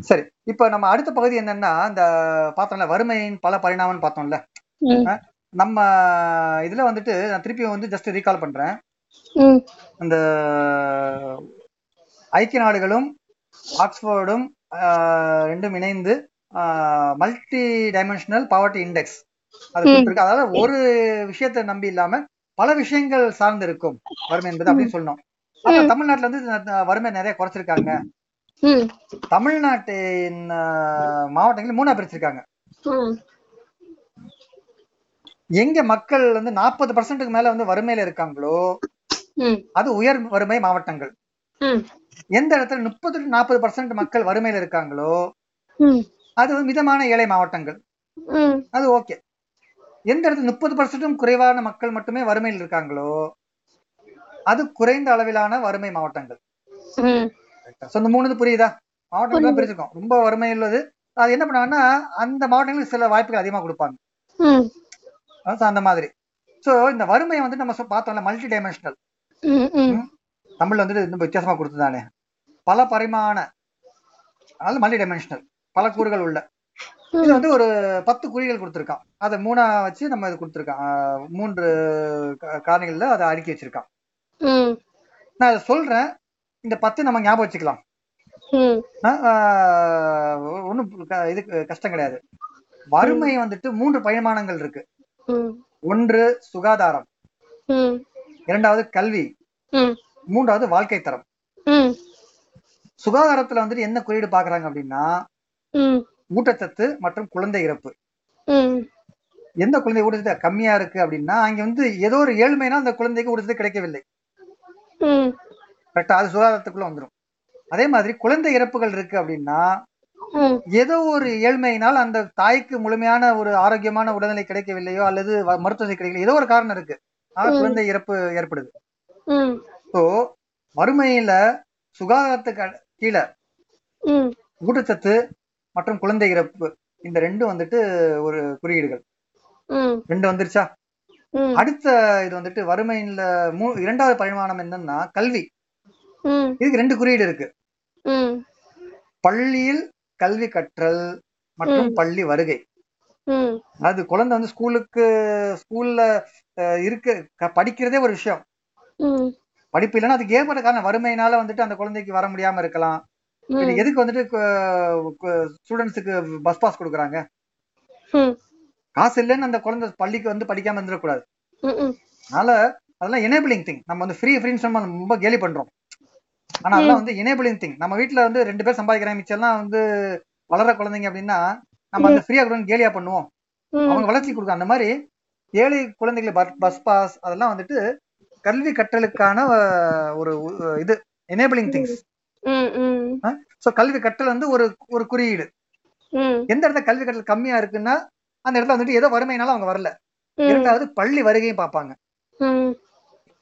சரி இப்ப நம்ம அடுத்த பகுதி என்னன்னா இந்த பார்த்தோம்ல வறுமையின் பல பரிணாமம்னு பார்த்தோம்ல. நம்ம இதுல வந்துட்டு நான் திருப்பி வந்து ஜஸ்ட் ரீகால் பண்றேன். ம், இந்த ஐக்கிய நாடுகளும் ஆக்ஸ்போர்டும் ரெண்டும் இணைந்து மல்டி டைமென்ஷனல் பவர்ட்டி இண்டெக்ஸ் அது அதாவது ஒரு விஷயத்தை நம்பி இல்லாம பல விஷயங்கள் சார்ந்து இருக்கும். வறுமை என்பது அப்படின்னு சொல்லணும் அப்ப ம். தமிழ்நாட்டுல வந்து வறுமை நிறைய குறைச்சிருக்காங்க. தமிழ்நாட்டின் ஆஹ், மாவட்டங்கள் மூணா பிரிச்சிருக்காங்க எங்க மக்கள் வந்து நாற்பது பர்சன்ட்டுக்கு மேல வந்து வறுமையில இருக்காங்களோ அது உயர் வறுமை மாவட்டங்கள். எந்த இடத்துல முப்பது நாற்பது பர்சன்ட் மக்கள் வறுமையில இருக்காங்களோ அது மிதமான ஏழை மாவட்டங்கள். அது ஓகே. எந்த இடத்துல முப்பது பர்சன்டும் குறைவான மக்கள் மட்டுமே வறுமையில் இருக்காங்களோ அது குறைந்த அளவிலான வறுமை மாவட்டங்கள். So, இந்த மூணு புரியுதா? மாவட்டங்கள் பிரிச்சிருக்கோம். ரொம்ப வறுமை உள்ளது அது என்ன பண்ணாங்கன்னா அந்த மாவட்டங்களுக்கு சில வாய்ப்புகள் அதிகமா கொடுப்பாங்க. அந்த மாதிரி. சோ இந்த வறுமையை வந்து நம்ம பார்த்தோம்ல மல்டி டைமென்ஷனல் தமிழ்ல வந்துட்டு இன்னும் வித்தியாசமா கொடுத்துதானே பல பரிமாண அதாவது மல்டி டைமென்ஷனல் பல கூறுகள் உள்ள. இது வந்து ஒரு பத்து குறிகள் கொடுத்துருக்கான். அதை மூணா வச்சு நம்ம இது கொடுத்துருக்கான். மூன்று காரணிகள்ல அதை அடுக்கி வச்சிருக்கான். நான் அதை சொல்றேன். இந்த பத்து நம்ம ஞாபகம் வச்சுக்கலாம். ம், ஒன்றும் இது கஷ்டம் கிடையாது. வறுமை வந்துட்டு மூன்று பரிமாணங்கள் இருக்கு. ஒன்று சுகாதாரம். இரண்டாவது கல்வி. மூன்றாவது வாழ்க்கை தரம். சுகாதாரத்துல வந்துட்டு என்ன குறியீடு பாக்குறாங்க அப்படின்னா ஊட்டச்சத்து மற்றும் குழந்தை இறப்பு. எந்த குழந்தை ஊட்டச்சத்து கம்மியா இருக்கு அப்படின்னா அங்க வந்து ஏதோ ஒரு ஏழ்மைனா அந்த குழந்தைக்கு ஊட்டச்சத்து கிடைக்கவில்லை. கரெக்டா அது சுகாதாரத்துக்குள்ள வந்துடும் அதே மாதிரி குழந்தை இறப்புகள் இருக்கு அப்படின்னா ஏதோ ஒரு ஏழ்மையினால் அந்த தாய்க்கு முழுமையான ஒரு ஆரோக்கியமான உடல்நிலை கிடைக்கவில்லையோ அல்லது வ- மருத்துவ கிடைக்கல ஏதோ ஒரு காரணம் இருக்கு. ஆனா ம். குழந்தை இறப்பு ஏற்படுது. ஸோ வறுமையில சுகாதாரத்துக்கு கீழே ஊட்டச்சத்து மற்றும் குழந்தை இறப்பு இந்த ரெண்டும் வந்துட்டு ஒரு குறியீடுகள். ரெண்டு வந்துருச்சா? அடுத்த இது வந்துட்டு வறுமையில மூ இரண்டாவது பரிமாணம் என்னன்னா கல்வி. இதுக்கு ரெண்டு குறியீடு இருக்கு. பள்ளியில் கல்வி கற்றல் மற்றும். பள்ளி வருகை. அது குழந்தை வந்து ஸ்கூலுக்கு ஸ்கூல்ல இருக்க படிக்கிறதே ஒரு விஷயம். படிப்பு இல்லைன்னா அதுக்கு ஏற்பட்ட காரணம் வறுமையினால வந்துட்டு அந்த குழந்தைக்கு வர முடியாம இருக்கலாம். எதுக்கு வந்துட்டு ஸ்டூடெண்ட்ஸுக்கு பஸ் பாஸ் கொடுக்குறாங்க? காசு இல்லைன்னு அந்த குழந்தை பள்ளிக்கு வந்து படிக்காம இருந்துடக்கூடாது. அதனால அதெல்லாம் எனேபிளிங் திங் நம்ம வந்து ஃப்ரீ ஃப்ரீன்னு நம்ம ரொம்ப கேலி பண்றோம். ஆனா அதெல்லாம் வந்து எனேபிளிங் திங் நம்ம வீட்ல வந்து ரெண்டு பேர் சம்பாதிக்கிறாங்க மிச்சம்லாம் வந்து வளர குழந்தைங்க அப்படின்னா நம்ம அந்த ஃப்ரீயா கூட கேலியா பண்ணுவோம். அவங்க வளர்ச்சி கொடுக்கும் அந்த மாதிரி ஏழை குழந்தைகளை பஸ் பாஸ் அதெல்லாம் வந்துட்டு கல்வி கற்றலுக்கான ஒரு இது எனேபிளிங் திங்ஸ் ஸோ கல்வி கற்றல் வந்து ஒரு ஒரு குறியீடு. எந்த இடத்துல கல்வி கற்றல் கம்மியா இருக்குன்னா அந்த இடத்துல வந்துட்டு ஏதோ வறுமையினால அவங்க வரல. இரண்டாவது பள்ளி வருகையும் பார்ப்பாங்க.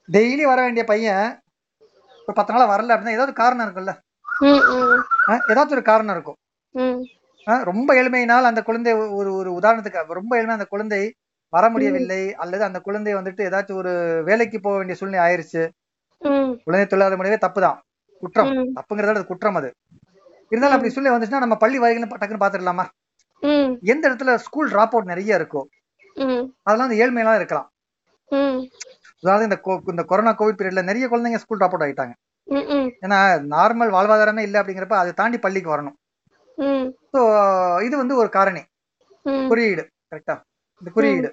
டெய்லி வர வேண்டிய பையன் ஒரு பத்து நாளா வரல அப்படின்னா ஏதாவது காரணம் அஹ், ஏதாச்சும் ஒரு காரணம் இருக்கும். ரொம்ப எளிமையினால் அந்த குழந்தை ஒரு ஒரு உதாரணத்துக்கு ரொம்ப எளிமை அந்த குழந்தை வர முடியவில்லை அல்லது அந்த குழந்தை வந்துட்டு ஏதாச்சும் ஒரு வேலைக்கு போக வேண்டிய சூழ்நிலை ஆயிருச்சு. குழந்தை தொழிலாளர் முறையே தப்பு தான் குற்றம் தப்புங்கிறத குற்றம் அது. இருந்தாலும் அப்படி சூழ்நிலை வந்துச்சுன்னா நம்ம பள்ளி வகைகள் டக்குன்னு பாத்துடலாமா? எந்த இடத்துல ஸ்கூல் டிராப் அவுட் நிறைய இருக்கோ ம், அதெல்லாம் அந்த ஏழ்மையெல்லாம் இருக்கலாம். அதாவது இந்த இந்த கொரோனா கோவிட் பீரியட்ல நிறைய குழந்தைங்க ஸ்கூல் டிராப் அவுட் ஆயிட்டாங்க. ஏன்னா நார்மல் வாழ்வாதாரமே இல்லை அப்படிங்கிறப்ப அதை தாண்டி பள்ளிக்கு வரணும். ஸோ இது வந்து ஒரு காரணி. குறியீடு. கரெக்டா இந்த குறியீடு.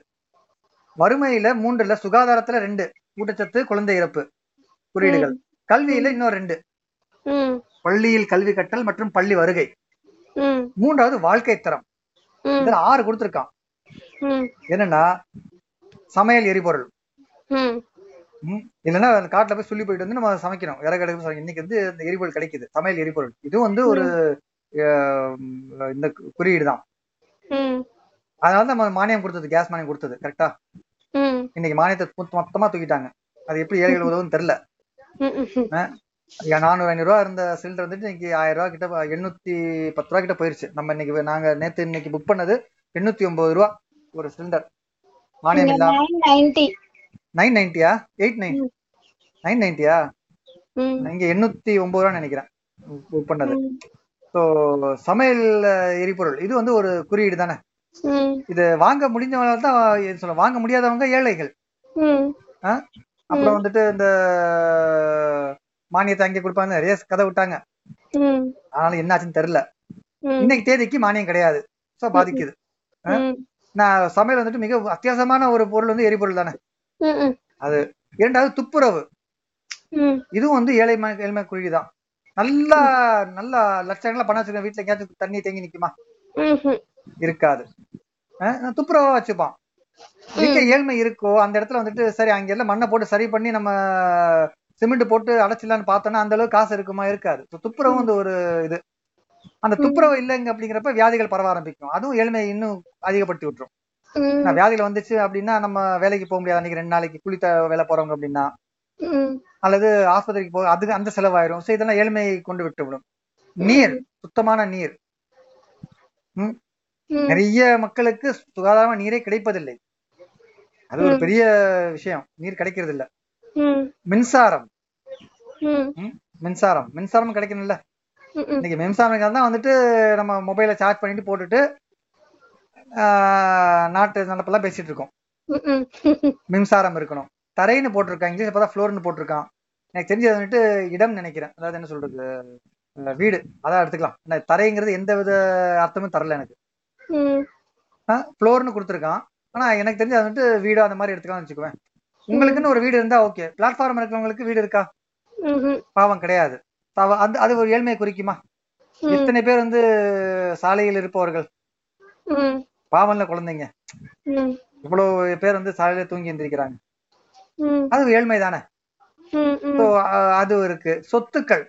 வறுமையில மூன்றுல சுகாதாரத்துல ரெண்டு. ஊட்டச்சத்து குழந்தை இறப்பு. குறியீடுகள். கல்வியில இன்னும் ரெண்டு. பள்ளியில் கல்வி கற்றல் மற்றும் பள்ளி வருகை. மூன்றாவது வாழ்க்கை தரம். இதுல ஆறு கொடுத்திருக்கான். என்னன்னா சமையல் எரிபொருள். இல்லைன்னா அந்த காட்டுல போய் சொல்லி போயிட்டு வந்து நம்ம சமைக்கணும் விறகு அடுப்பு. இன்னைக்கு வந்து இந்த எரிபொருள் கிடைக்குது. சமையல் எரிபொருள். இதுவும் வந்து ஒரு இந்த குறியீடு தான். அதனால நம்ம மானியம் கொடுத்தது கேஸ் மானியம் கொடுத்தது. கரெக்டா இன்னைக்கு மானியத்தை மொத்த- மொத்தமா தூக்கிட்டாங்க. அது எப்படி ஏழைகள் உதவுன்னு தெரியல. நானூறு ஐநூறு ரூபா இருந்த சிலிண்டர் வந்துட்டு இன்னைக்கு ஆயிரம் ரூபா கிட்ட எண்ணூத்தி பத்து ரூபா கிட்ட போயிருச்சு. நம்ம இன்னைக்கு நாங்க நேத்து இன்னைக்கு புக் பண்ணது எண்ணூத்தி ஒன்பது ரூபா ஒரு சிலிண்டர். மானியம் இல்லாம. 990. நைன் நைன்டியா? Eight nine. நைன் நைன்டியா? இங்க எண்ணூத்தி ஒன்பது ரூபா நினைக்கிறேன் புக் பண்ணது. ஸோ சமையல் எரிபொருள் இது வந்து ஒரு குறியீடு தானே? இது வாங்க முடிஞ்சவங்க தான் சொல்ல வாங்க முடியாதவங்க ஏழைகள். அப்புறம் வந்துட்டு இந்த மானியத்தை அங்கே கொடுப்பாங்க நிறைய கதை விட்டாங்க. ம். ஆனாலும் என்னாச்சுன்னு தெரியல இன்னைக்கு தேதிக்கு மானியம் கிடையாது. ஸோ பாதிக்குது. நான் சமையல் வந்துட்டு மிக அத்தியாவசியமான ஒரு பொருள் வந்து எரிபொருள் தானே? ம் இரண்டாவது துப்புரவு. இதுவும் வந்து ஏழை ஏழ்மை குறி தான் நல்லா நல்லா லட்சங்களா பணம் வச்சிருக்க வீட்டுல எங்கேயாச்சும் தண்ணி தேங்கி நிக்குமா. இருக்காது. துப்புரவா வச்சுப்பான் எங்க ஏழ்மை இருக்கோ அந்த இடத்துல வந்துட்டு சரி அங்க எல்லாம் மண்ணை போட்டு சரி பண்ணி நம்ம சிமெண்ட் போட்டு அடைச்சிடலான்னு பார்த்தோம்னா அந்த அளவுக்கு காசு இருக்குமா? இருக்காது. So, துப்புரவும் வந்து ஒரு இது. அந்த துப்புரவு இல்லைங்க அப்படிங்கிறப்ப வியாதிகள் பரவ ஆரம்பிக்கும். அதுவும் ஏழ்மையை இன்னும் அதிகப்படுத்தி விட்டுரும். வியாதிகள் வந்துச்சு அப்படின்னா நம்ம வேலைக்கு போக முடியாது. அன்னைக்கு ரெண்டு நாளைக்கு குளித்த வேலை போறவங்க அப்படின்னா. அல்லது ஆஸ்பத்திரிக்கு போக அதுக்கு அந்த செலவாயிரும். ஸோ இதெல்லாம் ஏழ்மையை கொண்டு விட்டு விடும். நீர் சுத்தமான நீர். நிறைய மக்களுக்கு சுகாதாரமான நீரே கிடைப்பதில்லை. அது ஒரு. பெரிய விஷயம். நீர் கிடைக்கிறது இல்ல மின்சாரம். மின்சாரம். மின்சாரம் கிடைக்கணும்ல. இன்னைக்கு மின்சாரம் தான் வந்துட்டு நம்ம மொபைலை சார்ஜ் பண்ணிட்டு போட்டுட்டு நாட்டு நடப்பெல்லாம் பேசிட்டு இருக்கோம். மின்சாரம் இருக்கணும். தரைன்னு போட்டிருக்கான் இங்கிலீஷ் பார்த்தா ஃப்ளோர்னு போட்டிருக்கான். எனக்கு தெரிஞ்சது வந்துட்டு இடம் நினைக்கிறேன். அதாவது என்ன சொல்றது? வீடு. அதான் எடுத்துக்கலாம். தரைங்கிறது எந்த வித அர்த்தமும் தரல எனக்கு. ஃப்ளோர்னு கொடுத்துருக்கான். ஆனா எனக்கு தெரிஞ்சு அது வந்துட்டு வீடு அந்த மாதிரி எடுத்துக்கலாம்னு வச்சுக்குவேன். உங்களுக்குன்னு ஒரு வீடு இருந்தா ஓகே. பிளாட்ஃபார்ம் இருக்கிறவங்களுக்கு வீடு இருக்கா. பாவம் கிடையாது. அந்த அது ஒரு ஏழ்மையை குறிக்குமா? எத்தனை பேர் வந்து சாலையில் இருப்பவர்கள். பாவம்ல குழந்தைங்க. இவ்வளவு பேர் வந்து சாலையில தூங்கி எந்திரிக்கிறாங்க. அது ஏழ்மை தானே? அது இருக்கு. சொத்துக்கள்.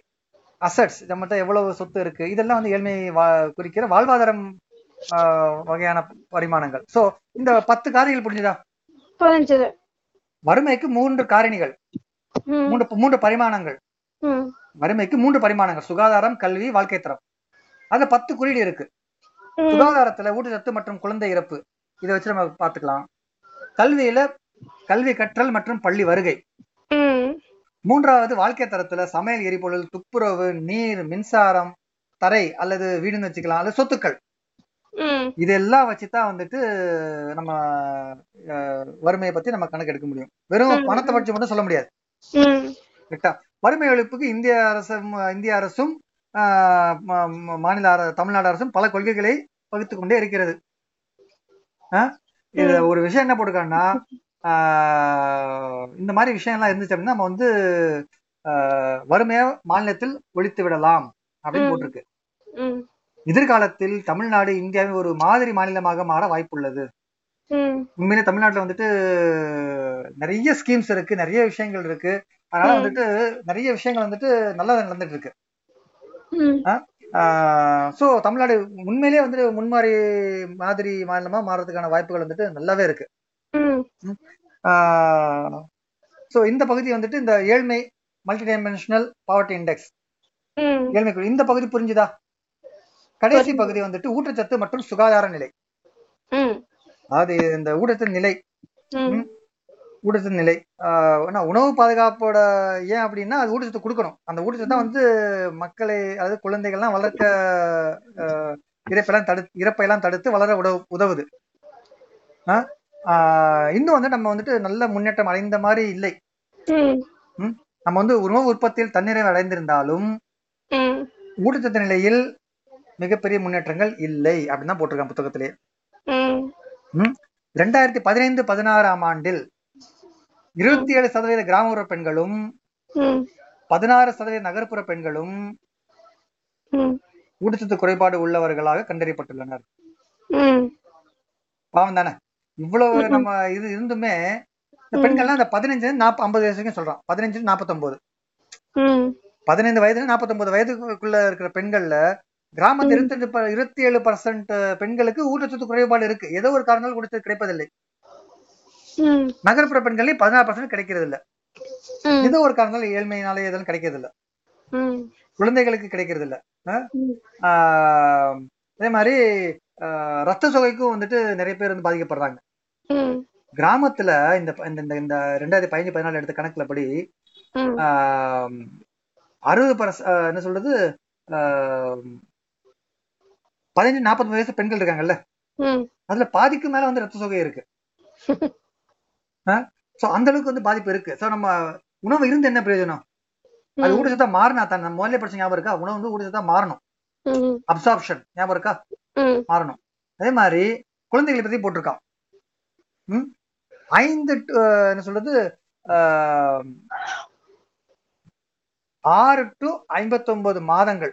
அசட்ஸ் நம்மகிட்ட எவ்வளவு சொத்து இருக்கு? இதெல்லாம் வந்து ஏழ்மையை வா- குறிக்கிற வாழ்வாதாரம் வகையான பரிமாணங்கள். சோ இந்த பத்து காரணிகள் புரிஞ்சுதா? புரிஞ்சது. வறுமைக்கு மூன்று காரணிகள். மூன்று மூன்று பரிமாணங்கள். வறுமைக்கு மூன்று பரிமாணங்கள். சுகாதாரம் கல்வி வாழ்க்கை தரம். அதுல பத்து குறியீடு இருக்கு. சுகாதாரத்துல ஊட்டச்சத்து மற்றும் குழந்தை இறப்பு. இதை வச்சு நம்ம பாத்துக்கலாம் கல்வியில கல்வி கற்றல் மற்றும் பள்ளி வருகை. மூன்றாவது வாழ்க்கை தரத்துல சமையல் எரிபொருள் துப்புரவு நீர் மின்சாரம் தரை அல்லது வீடுன்னு வச்சுக்கலாம். அல்லது சொத்துக்கள். இதெல்லாம் வச்சுதான் வந்துட்டு நம்ம வறுமையை பத்தி நம்ம கணக்கு எடுக்க முடியும். வெறும். பணத்தை பற்றி மட்டும் சொல்ல முடியாது. கரெக்டா? வறுமை ஒழிப்புக்கு இந்திய அரசும் இந்திய அரசும் மாநில தமிழ்நாடு அரசும் பல கொள்கைகளை வகுத்து கொண்டே இருக்கிறது. ஆஹ், இது ஒரு விஷயம் என்ன போட்டிருக்காங்கன்னா ஆஹ், இந்த மாதிரி விஷயம் எல்லாம் இருந்துச்சு அப்படின்னா நம்ம வந்து வறுமையை மாநிலத்தில் ஒழித்து விடலாம் அப்படின்னு. போட்டிருக்கு. எதிர்காலத்தில் தமிழ்நாடு இந்தியாவின் ஒரு மாதிரி மாநிலமாக மாற வாய்ப்புள்ளது. உண்மையிலே தமிழ்நாட்டுல வந்துட்டு நிறைய ஸ்கீம்ஸ் இருக்கு நிறைய விஷயங்கள் இருக்கு. அதனால. வந்துட்டு நிறைய விஷயங்கள் வந்துட்டு நல்லா நடந்துட்டு இருக்கு. சோ தமிழ்நாடு உண்மையிலேயே வந்துட்டு முன்மாதிரி மாதிரி மாநிலமா மாறதுக்கான வாய்ப்புகள் வந்துட்டு நல்லாவே இருக்கு. சோ இந்த பகுதி வந்துட்டு இந்த ஏழ்மை மல்டி டைமென்ஷனல் பாவர்ட்டி இண்டெக்ஸ் ஏழ்மை இந்த பகுதி புரிஞ்சுதா? கடைசி. பகுதி வந்துட்டு ஊட்டச்சத்து மற்றும் சுகாதார நிலை. அதாவது இந்த ஊட்டச்சத்து நிலை. ஊட்டச்சத்து நிலை. ஆஹ் ஆனா உணவு பாதுகாப்போட ஏன் அப்படின்னா அது ஊட்டச்சத்து கொடுக்கணும். அந்த ஊட்டச்சத்து தான் வந்து மக்களை அதாவது குழந்தைகள்லாம் வளர்க்க இறப்பெல்லாம் தடுத்து இறப்பையெல்லாம் தடுத்து வளர உதவு உதவுது. இன்னும் வந்து நம்ம வந்துட்டு நல்ல முன்னேற்றம் அடைந்த மாதிரி இல்லை. நம்ம வந்து உணவு உற்பத்தியில் தன்னிறைவு அடைந்திருந்தாலும் ஊட்டச்சத்து நிலையில் மிகப்பெரிய முன்னேற்றங்கள் இல்லை அப்படின்னு தான் போட்டிருக்கான் புத்தகத்திலே. ரெண்டாயிரத்தி பதினைந்து பதினாறாம் ஆண்டில் இருபத்தி ஏழு சதவீத கிராமப்புற பெண்களும் பதினாறு சதவீத நகர்ப்புற பெண்களும் ஊட்டச்சத்து குறைபாடு உள்ளவர்களாக கண்டறியப்பட்டுள்ளனர். பாவம் தானே? இவ்வளவு. நம்ம இது இருந்துமே இந்த. பெண்கள்லாம் அந்த பதினஞ்சு நாற்ப ஐம்பது வயசு வரைக்கும் சொல்றோம் பதினஞ்சு நாற்பத்தொன்பது பதினைந்து வயதுல நாற்பத்தொன்பது வயதுக்குள்ள இருக்கிற பெண்கள்ல கிராமத்து ப- இருபத்தி ஏழு பர்சன்ட் பெண்களுக்கு ஊட்டச்சத்து குறைபாடு இருக்கு. ஏதோ ஒரு காரணங்கள் ஊட்டச்சத்து கிடைப்பதில்லை. நகர்ப்புற பெண்களையும் பதினாறு பர்சன்ட் கிடைக்கிறது இல்ல ஏதோ ஒரு காரணங்கள் ஏழ்மையினாலே எதுவும் கிடைக்கிறது இல்ல குழந்தைகளுக்கு கிடைக்கிறது இல்ல அதே மாதிரி ரத்த சோகைக்கும் வந்துட்டு நிறைய பேர் வந்து பாதிக்கப்படுறாங்க. கிராமத்துல இந்த இந்த- இந்த- ரெண்டாயிரத்தி பதினஞ்சு பதினாலு எடுத்த கணக்குல படி அறுபது பர்ச என்ன சொல்றது பதினஞ்சு நாற்பது வயசு பெண்கள் இருக்காங்கல்ல. அதுல பாதிக்கு மேல வந்து ரத்த சோகை இருக்கு. சோ அந்த அளவுக்கு வந்து பாதிப்பு இருக்கு. சோ நம்ம உணவு இருந்து என்ன பிரயோஜனம்? அது ஊட்டச்சத்தா மாறினா தான். நம்ம முதல்ல படிச்ச ஞாபகம் இருக்கா? உணவு வந்து ஊட்டச்சத்தா மாறணும். அப்சார்ப்ஷன் ஞாபகம் இருக்கா? மாறணும். அதே மாதிரி குழந்தைகளை பத்தி போட்டிருக்கான். ம்? ஐந்து என்ன சொல்றது? ஆறு டு ஐம்பத்தொன்பது மாதங்கள்.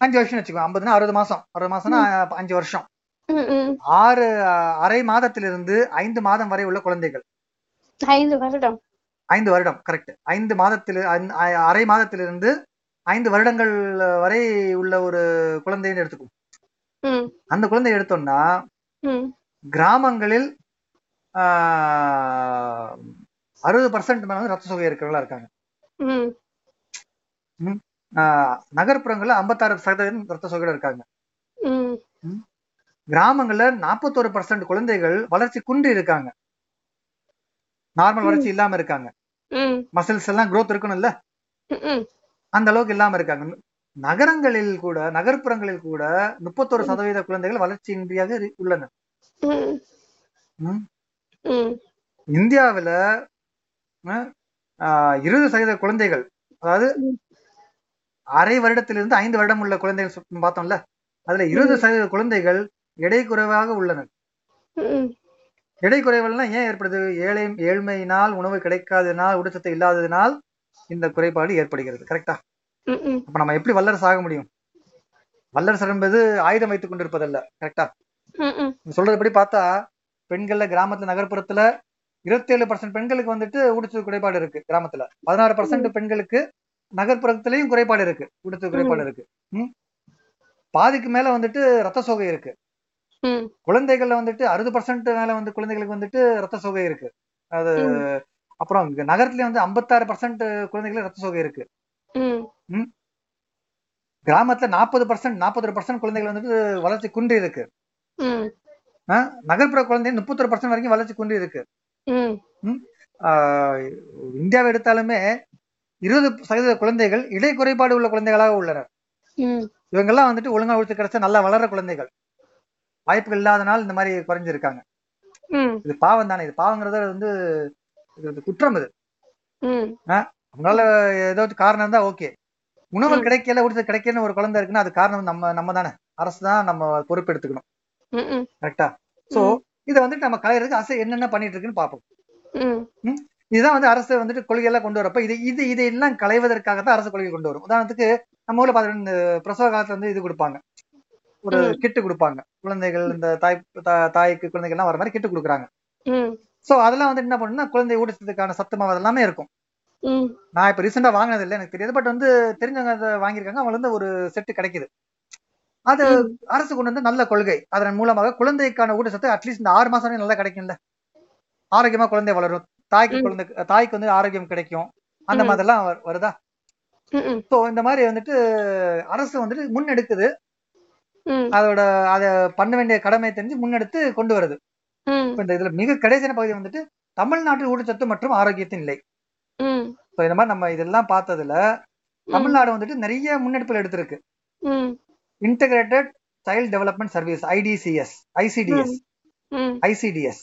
அஞ்சு வருஷம் வச்சுக்கோ. ஐம்பதுனா அறுபது மாசம். அறுபது மாசம்னா அஞ்சு வருஷம். ஆறு அரை மாதத்திலிருந்து ஐந்து மாதம் வரை உள்ள குழந்தைகள். ஐந்து வருடம். ஐந்து வருடம் கரெக்ட் ஐந்து மாதத்தில் அரை மாதத்திலிருந்து ஐந்து வருடங்கள் வரை உள்ள ஒரு குழந்தைன்னு எடுத்துக்கும் அந்த குழந்தை எடுத்தோம்னா கிராமங்களில் அறுபது பர்சன்ட் மேல வந்து ரத்த சோகை இருக்கிறவங்களா இருக்காங்க. நகர்ப்புறங்கள்ல ஐம்பத்தாறு சதவீதம் ரத்த சோகையோட இருக்காங்க. கிராமங்கள்ல நாற்பத்தோரு பர்சன்ட் குழந்தைகள் வளர்ச்சி குன்றி இருக்காங்க. நார்மல் வளர்ச்சி இல்லாம இருக்காங்க. மசில்ஸ் எல்லாம் growth இருக்கணும்ல? அந்த அளவுக்கு இல்லாம இருக்காங்க. நகரங்களில் கூட நகர்ப்புறங்களில் கூட முப்பத்தோரு சதவீத குழந்தைகள் வளர்ச்சியின்றியாக உள்ளன. இந்தியாவுல இருபது சதவீத குழந்தைகள் அதாவது. அரை வருடத்திலிருந்து ஐந்து வருடம் உள்ள குழந்தைகள் பார்த்தோம்ல? அதுல இருபது சதவீத குழந்தைகள் எடை குறைவாக உள்ளனர். எடை குறைவல்னா ஏன் ஏற்படுது? ஏழை ஏழ்மையினால் உணவு கிடைக்காததினால் ஊட்டச்சத்து இல்லாததினால் இந்த குறைபாடு ஏற்படுகிறது. கரெக்டா அப்ப நம்ம எப்படி வல்லரசு ஆக முடியும்? வல்லரசு என்பது ஆயுதம் வைத்துக் கொண்டிருப்பதல்ல. கரெக்டா சொல்றதுபடி பார்த்தா பெண்கள்ல கிராமத்துல நகர்ப்புறத்துல இருபத்தேழு பர்சன்ட் பெண்களுக்கு வந்துட்டு ஊட்டச்சத்து குறைபாடு இருக்கு கிராமத்துல. பதினாறு பர்சன்ட் பெண்களுக்கு நகர்ப்புறத்துலயும் குறைபாடு இருக்கு. ஊட்டச்சத்து குறைபாடு இருக்கு? பாதிக்கு மேல வந்துட்டு ரத்த சோகை இருக்கு. குழந்தைகள்ல வந்துட்டு அறுபது பர்சன்ட் மேல வந்து குழந்தைகளுக்கு வந்துட்டு ரத்த சோகை இருக்கு. அது அப்புறம் இங்க நகரத்துலயும் வந்து ஐம்பத்தாறு பர்சன்ட் குழந்தைகளுக்கு ரத்த சோகை இருக்கு. கிராமத்துல நாற்பது பர்சன்ட் நாற்பது பர்சன்ட் குழந்தைகள் வந்துட்டு வளர்ச்சி குன்றி இருக்கு. நகர்ப்புற குழந்தை முப்பத்தொரு பர்சன்ட் வரைக்கும் வளர்ச்சி குன்றி இருக்கு. இந்தியாவை எடுத்தாலுமே இருபது சதவீத குழந்தைகள் இடை குறைபாடு உள்ள குழந்தைகளாக உள்ளனர். ம். இவங்கெல்லாம் வந்துட்டு ஒழுங்கா ஊட்டச்சத்து கிடைச்சா நல்லா வளர்ற குழந்தைகள். வாய்ப்புகள் இல்லாதனால இந்த மாதிரி குறைஞ்சிருக்காங்க. இது பாவம் தானே. இது பாவங்கிறத வந்து இது குற்றம் இது. அவங்களால ஏதாவது காரணம் இருந்தா ஓகே. உணவு. கிடைக்கல ஊட்டச்சத்து கிடைக்கலன்னு ஒரு குழந்தை இருக்குன்னா அது காரணம் நம்ம நம்ம தானே. அரசு தான் நம்ம பொறுப்பு எடுத்துக்கணும் கரெக்டா? சோ இதை வந்துட்டு நம்ம கலையிறதுக்கு அரசு என்னென்ன பண்ணிட்டு இருக்குன்னு பார்ப்போம். இதுதான் வந்து அரசு வந்துட்டு கொள்கையெல்லாம் கொண்டு வரப்ப இது இது இதையெல்லாம் களைவதற்காக தான் அரசு கொள்கை கொண்டு வரும். உதாரணத்துக்கு நம்ம ஊர்ல பாத்தீங்கன்னா இந்த பிரசவ காலத்துல வந்து இது கொடுப்பாங்க. ஒரு. கிட்டு கொடுப்பாங்க. குழந்தைகள் இந்த தாய் தாய்க்கு குழந்தைகள்லாம் வர மாதிரி கிட்டு கொடுக்குறாங்க. சோ அதெல்லாம் வந்து என்ன பண்ணுன்னா குழந்தை ஊட்டச்சத்துக்கான சத்து மாவு எல்லாமே இருக்கும். நான் இப்ப ரீசெண்டா வாங்கினது இல்லை எனக்கு தெரியாது. பட் வந்து தெரிஞ்சவங்க அதை வாங்கியிருக்காங்க. அவங்க வந்து ஒரு செட்டு கிடைக்குது. அது. அரசு கொண்டு வந்து நல்ல கொள்கை. அதன் மூலமாக குழந்தைக்கான ஊட்டச்சத்து அட்லீஸ்ட் இந்த ஆறு மாசம் நல்லா கிடைக்கும்ல. ஆரோக்கியமா குழந்தை வளரும். தாய்க்கு. குழந்தை தாய்க்கு வந்து ஆரோக்கியம் கிடைக்கும். அந்த. மாதிரிலாம் வரு- வருதா? ஸோ இந்த மாதிரி வந்துட்டு அரசு வந்துட்டு முன்னெடுக்குது. அதோட அதை பண்ண வேண்டிய கடமை தெரிஞ்சு முன்னெடுத்து கொண்டு வருது. இந்த இதுல மிக கடைசியான பகுதி வந்துட்டு தமிழ்நாட்டில் ஊட்டச்சத்து மற்றும் ஆரோக்கியத்தின் நிலை. இந்த மாதிரி நம்ம இதெல்லாம் பார்த்ததுல தமிழ்நாடு வந்துட்டு நிறைய முன்னெடுப்புகள் எடுத்திருக்கு. Integrated child development service IDCS ICDS ICDS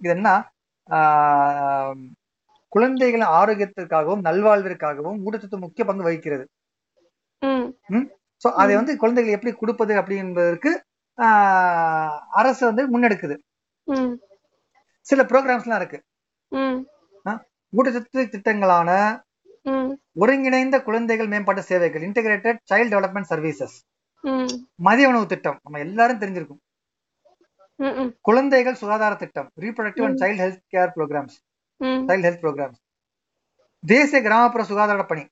இது என்ன? குழந்தைகளின் ஆரோக்கியத்திற்காகவும் நல்வாழ்விற்காகவும் ஊட்டச்சத்து முக்கிய பங்கு வகிக்கிறது. சோ அதை வந்து குழந்தைகள் எப்படி கொடுப்பது அப்படின்றதுக்கு ஆஹ், அரசு வந்து முன்னெடுக்குது. சில ப்ரோக்ராம்ஸ்லாம் இருக்கு. ஊட்டச்சத்து திட்டங்களான ஒருங்கிணைந்த குழந்தைகள் மேம்பாட்டு சேவைகள் இன்டகிரேட்டட் சைல்ட் டெவலப்மெண்ட் சர்வீசஸ் மதிய உணவு திட்டம் நம்ம எல்லாரும் தெரிஞ்சிருக்கும். குழந்தைகள் சுகாதார திட்டம் reproductive and. Child health care programmes child health programmes தேசிய கிராமப்புற சுகாதார பணி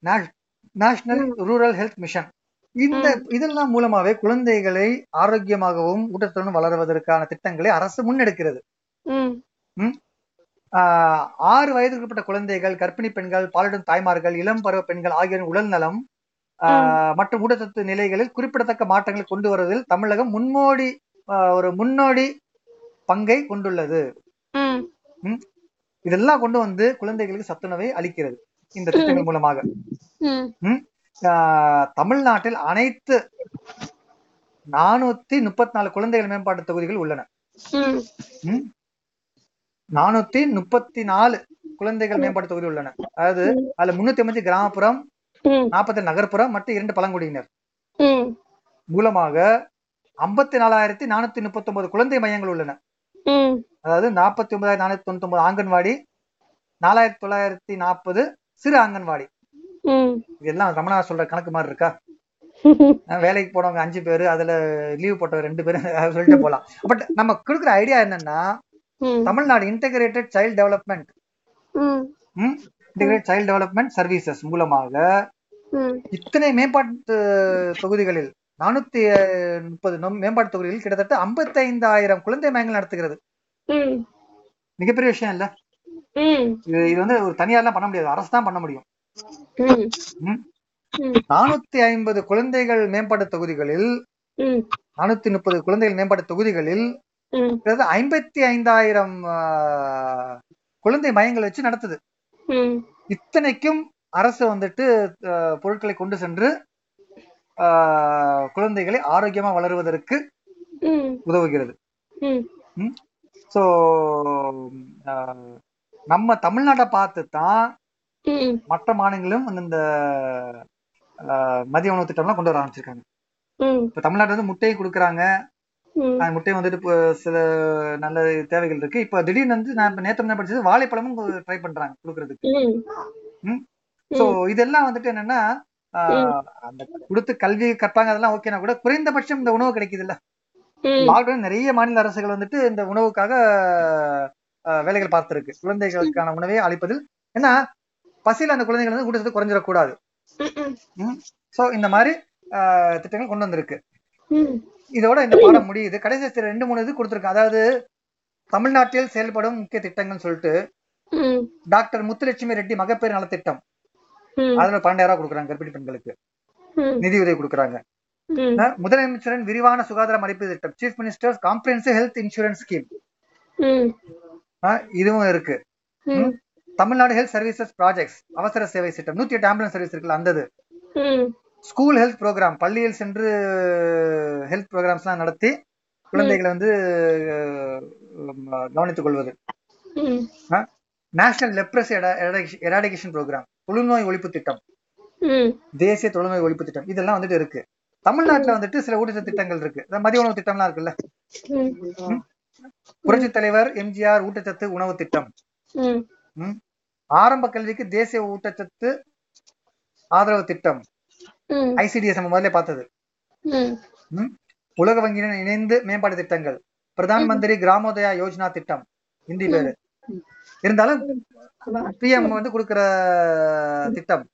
நேஷனல் ரூரல் ஹெல்த் மிஷன் இந்த இதெல்லாம் மூலமாவே குழந்தைகளை ஆரோக்கியமாகவும் ஊட்டத்துடன் வளருவதற்கான திட்டங்களை அரசு முன்னெடுக்கிறது. ஆறு வயதுக்குட்பட்ட குழந்தைகள் கர்ப்பிணி பெண்கள் பாலிடும் தாய்மார்கள் இளம் பருவ பெண்கள் ஆகியோரின் உடல் நலம் ஆஹ் மற்றும் ஊட்டச்சத்து நிலைகளில் குறிப்பிடத்தக்க மாற்றங்களை கொண்டு வருவதில் தமிழகம் முன்னோடி ஒரு முன்னோடி பங்கை கொண்டுள்ளது. இதெல்லாம் கொண்டு வந்து குழந்தைகளுக்கு சத்துணவை அளிக்கிறது. இந்த திட்டங்கள் மூலமாக. தமிழ்நாட்டில் அனைத்து நானூத்தி முப்பத்தி நாலு குழந்தைகள் மேம்பாட்டு தொகுதிகள் உள்ளன? நானூத்தி முப்பத்தி நாலு குழந்தைகள் மேம்பாட்டு தொகுதி உள்ளன. அதாவது. அதுல முன்னூத்தி ஐம்பத்தி கிராமப்புறம் நாற்பத்தி நகர்ப்புறம் மற்றும் இரண்டு பழங்குடியினர். மூலமாக ஐம்பத்தி நாலாயிரத்தி நானூத்தி முப்பத்தி ஒன்பது குழந்தை மையங்கள் உள்ளன. அதாவது நாற்பத்தி ஒன்பதாயிரத்தி நானூத்தி தொண்ணூத்தி ஒன்பது ஆங்கன்வாடி நாலாயிரத்தி தொள்ளாயிரத்தி நாற்பது சிறு ஆங்கன்வாடி. ம் இதெல்லாம் ரமணா சொல்ற கணக்கு மாதிரி இருக்கா? வேலைக்கு போனவங்க அஞ்சு பேரு அதுல லீவ் போட்டவங்க ரெண்டு பேரு அது சொல்லிட்டு போலாம். பட் நம்ம கொடுக்குற ஐடியா என்னன்னா Tamil Nadu integrated child development integrate child development services மூலமாக இத்தனை மேம்பாட்டு தொகுதிகளில் நானூத்தி முப்பது மேம்பாட்டு தொகுதிகளில் கிட்டத்தட்ட 55000 குழந்தை மையங்கள் நடத்துகிறது. மிகப்பெரிய விஷயம் இல்ல? இது வந்து ஒரு தனியார்லாம் பண்ண முடியாது. அரசு தான் பண்ண முடியும். நானூத்தி ஐம்பது குழந்தைகள் மேம்பாட்டு தொகுதிகளில் நானூத்தி முப்பது குழந்தைகள் மேம்பாட்டு தொகுதிகளில் ஐம்பத்தி ஐந்தாயிரம் குழந்தை மையங்கள் வச்சு நடத்துது. இத்தனைக்கும் அரசு வந்துட்டு பொருட்களை கொண்டு சென்று குழந்தைகளை ஆரோக்கியமா வளருவதற்கு உதவுகிறது. ஸோ நம்ம தமிழ்நாட்டை பார்த்து தான் மற்ற மாநிலங்களும் இந்த மதிய உணவு திட்டம்லாம் கொண்டு வர ஆரம்பிச்சிருக்காங்க. இப்போ தமிழ்நாடு வந்து முட்டையை கொடுக்குறாங்க. ம். அந்த முட்டை வந்துட்டு இப்போ சில நல்ல தேவைகள் இருக்கு. இப்போ திடீர்னு வந்து நான் இப்போ நேற்று என்ன படிச்சது? வாழைப்பழமும் ட்ரை பண்றாங்க கொடுக்கறதுக்கு. ஸோ இதெல்லாம் வந்துட்டு என்னன்னா ஆஹ், அந்த கொடுத்து கல்வி கற்பாங்க அதெல்லாம் ஓகேனா கூட குறைந்தபட்சம் இந்த உணவு கிடைக்குது இல்ல ம். லாக்டவுன் நிறைய மாநில அரசுகள் வந்துட்டு இந்த உணவுக்காக வேலைகள் பார்த்திருக்கு. குழந்தைகளுக்கான உணவை அளிப்பதில். ஏன்னா பசியில் அந்த குழந்தைகள் வந்து ஊட்டச்சத்து குறைஞ்சிடக்கூடாது. ஸோ இந்த மாதிரி திட்டங்கள் கொண்டு வந்திருக்கு. இதோட இந்த பாடம் முடியுது. கடைசி ரெண்டு மூணு இது கொடுத்துருக்கேன் அதாவது தமிழ்நாட்டில் செயல்படும் முக்கிய திட்டங்கள்னு சொல்லிட்டு டாக்டர் முத்துலட்சுமி ரெட்டி மகப்பேறு நலத்திட்டம். அதுல பன்னெண்டாயிரம் ரூபாய் கொடுக்குறாங்க கர்ப்பிணி பெண்களுக்கு. நிதி உதவி கொடுக்குறாங்க. முதலமைச்சரின் விரிவான சுகாதார மதிப்பீடு திட்டம். Chief minister's comprehensive health insurance scheme இதுவும் இருக்கு. தமிழ்நாடு ஹெல்த் சர்வீசஸ் ப்ராஜெக்ட்ஸ் அவசர சேவை திட்டம். நூத்தி எட்டு ஆம்புலன்ஸ் சர்வீஸ் இருக்குல்ல அந்த இது ம். ஸ்கூல் ஹெல்த் ப்ரோக்ராம் பள்ளியில் சென்று ஹெல்த் ப்ரோக்ராம்ஸ்லாம் நடத்தி குழந்தைகளை வந்து கவனித்துக் கொள்வது. நேஷனல் லெப்ரஸ் எராடிகேஷன் ப்ரோக்ராம் தொழுநோய் ஒழிப்பு திட்டம். தேசிய தொழுநோய் ஒழிப்பு திட்டம். இதெல்லாம் வந்துட்டு இருக்கு. தமிழ்நாட்டுல வந்துட்டு சில ஊட்டச்சத்து திட்டங்கள் இருக்கு. மதிய உணவு திட்டம்லாம் இருக்குல்ல? புரட்சி தலைவர் எம்ஜிஆர் ஊட்டச்சத்து உணவு திட்டம். ஆரம்ப கல்விக்கு தேசிய ஊட்டச்சத்து ஆதரவு திட்டம். ஐசிடிஎஸ் நம்ம முதல்ல பார்த்தது? உலக வங்கியுடன் இணைந்து மேம்பாடு திட்டங்கள். பிரதான் மந்திரி கிராமோதயா யோஜனா திட்டம். ஹிந்தி பேரு. இருந்தாலும் பிஎம் வந்து கொடுக்கிற திட்டம்.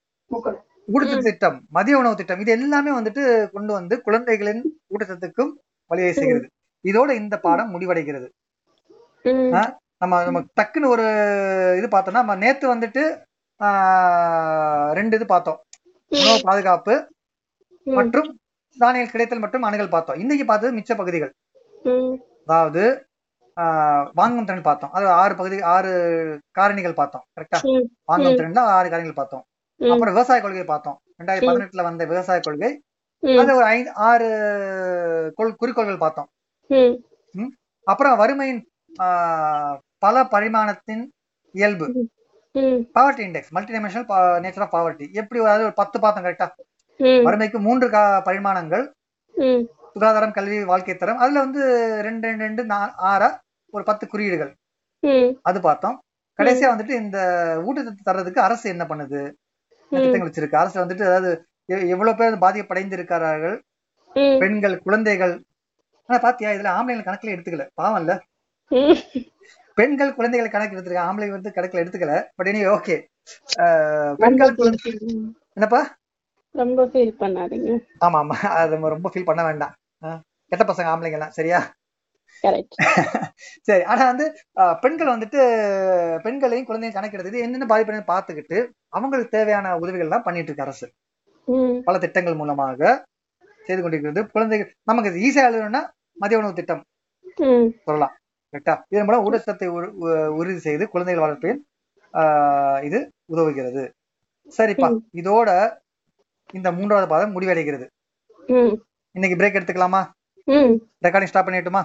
ஊட்டச்சத்து திட்டம் மதிய உணவு திட்டம் இது எல்லாமே வந்துட்டு கொண்டு வந்து குழந்தைகளின் ஊட்டச்சத்துக்கும் வழிவகை செய்கிறது. இதோட இந்த பாடம் முடிவடைகிறது? நம்ம நம்ம டக்குன்னு ஒரு இது பார்த்தோம்னா நம்ம நேத்து வந்துட்டு ரெண்டு இது பார்த்தோம். உணவு பாதுகாப்பு மற்றும் தானியல் கிடைத்தல் மற்றும் அணுகல் பார்த்தோம். இன்னைக்கு பார்த்தது மிச்ச பகுதிகள். அதாவது வாங்கும் திறன் பார்த்தோம். அது ஆறு பகுதி ஆறு காரணிகள் பார்த்தோம். கரெக்டா வாங்கும். திறன்ல ஆறு காரணிகள் பார்த்தோம். அப்புறம் விவசாய கொள்கை பார்த்தோம். ரெண்டாயிரத்தி. பதினெட்டுல வந்த விவசாய கொள்கை. அது ஒரு ஐந்து ஆறு கொள் குறிக்கோள்கள் பார்த்தோம். அப்புறம் வறுமையின் ஆஹ், பல பரிமாணத்தின் இயல்பு. ம். Poverty index multidimensional nature of poverty எப்படி அதாவது ஒரு பத்து பார்த்தோம் கரெக்டா வறுமைக்கு மூன்று பரிமாணங்கள். சுகாதாரம் கல்வி வாழ்க்கை தரம். அதுல வந்து ரெண்டு ரெண்டு ரெண்டு ஆறா ஒரு பத்து குறியீடுகள். அது பார்த்தோம். கடைசியா வந்துட்டு இந்த ஊட்டச்சத்து தர்றதுக்கு அரசு என்ன பண்ணுது? திட்டங்கள் வச்சிருக்கு. அரசு வந்துட்டு அதாவது எவ்வளவு பேர் பாதிப்படைந்திருக்கிறார்கள்? ம். பெண்கள் குழந்தைகள். ஆனா பாத்தியா இதுல ஆம்பளைகள் கணக்குல எடுத்துக்கல. பாவம் இல்ல பெண்கள் குழந்தைகள் கணக்கு எடுத்துருக்க ஆம்பளை வந்து கணக்குல எடுத்துக்கல. பட் இனி ஓகே பெண்கள் குழந்தை என்னப்பா? ரொம்ப ஃபீல் பண்ணாதீங்க. ஆமா ஆமா அது ரொம்ப ஃபீல் பண்ண வேண்டாம். கெட்ட பசங்க ஆம்பளைங்க எல்லாம் சரியா சரி ஆனா வந்து பெண்கள் வந்துட்டு பெண்களையும் குழந்தையும் கணக்கெடுத்து என்னென்ன பாதிப்பு பார்த்துக்கிட்டு அவங்களுக்கு தேவையான உதவிகள் எல்லாம் பண்ணிட்டு இருக்கு அரசு பல திட்டங்கள் மூலமாக செய்து கொண்டிருக்கிறது. குழந்தைகள் நமக்கு ஈஸியா எழுதணும்னா மதிய உணவு திட்டம் சொல்லலாம். கரெக்டா இதன் மூலம் ஊட்டச்சத்தை உறுதி செய்து குழந்தைகள் வளர்ப்பில் இது உதவுகிறது. சரிப்பா. இதோட இந்த மூன்றாவது பாதம் முடிவடைகிறது. இன்னைக்கு பிரேக் எடுத்துக்கலாமா? Recording stop பண்ணிட்டுமா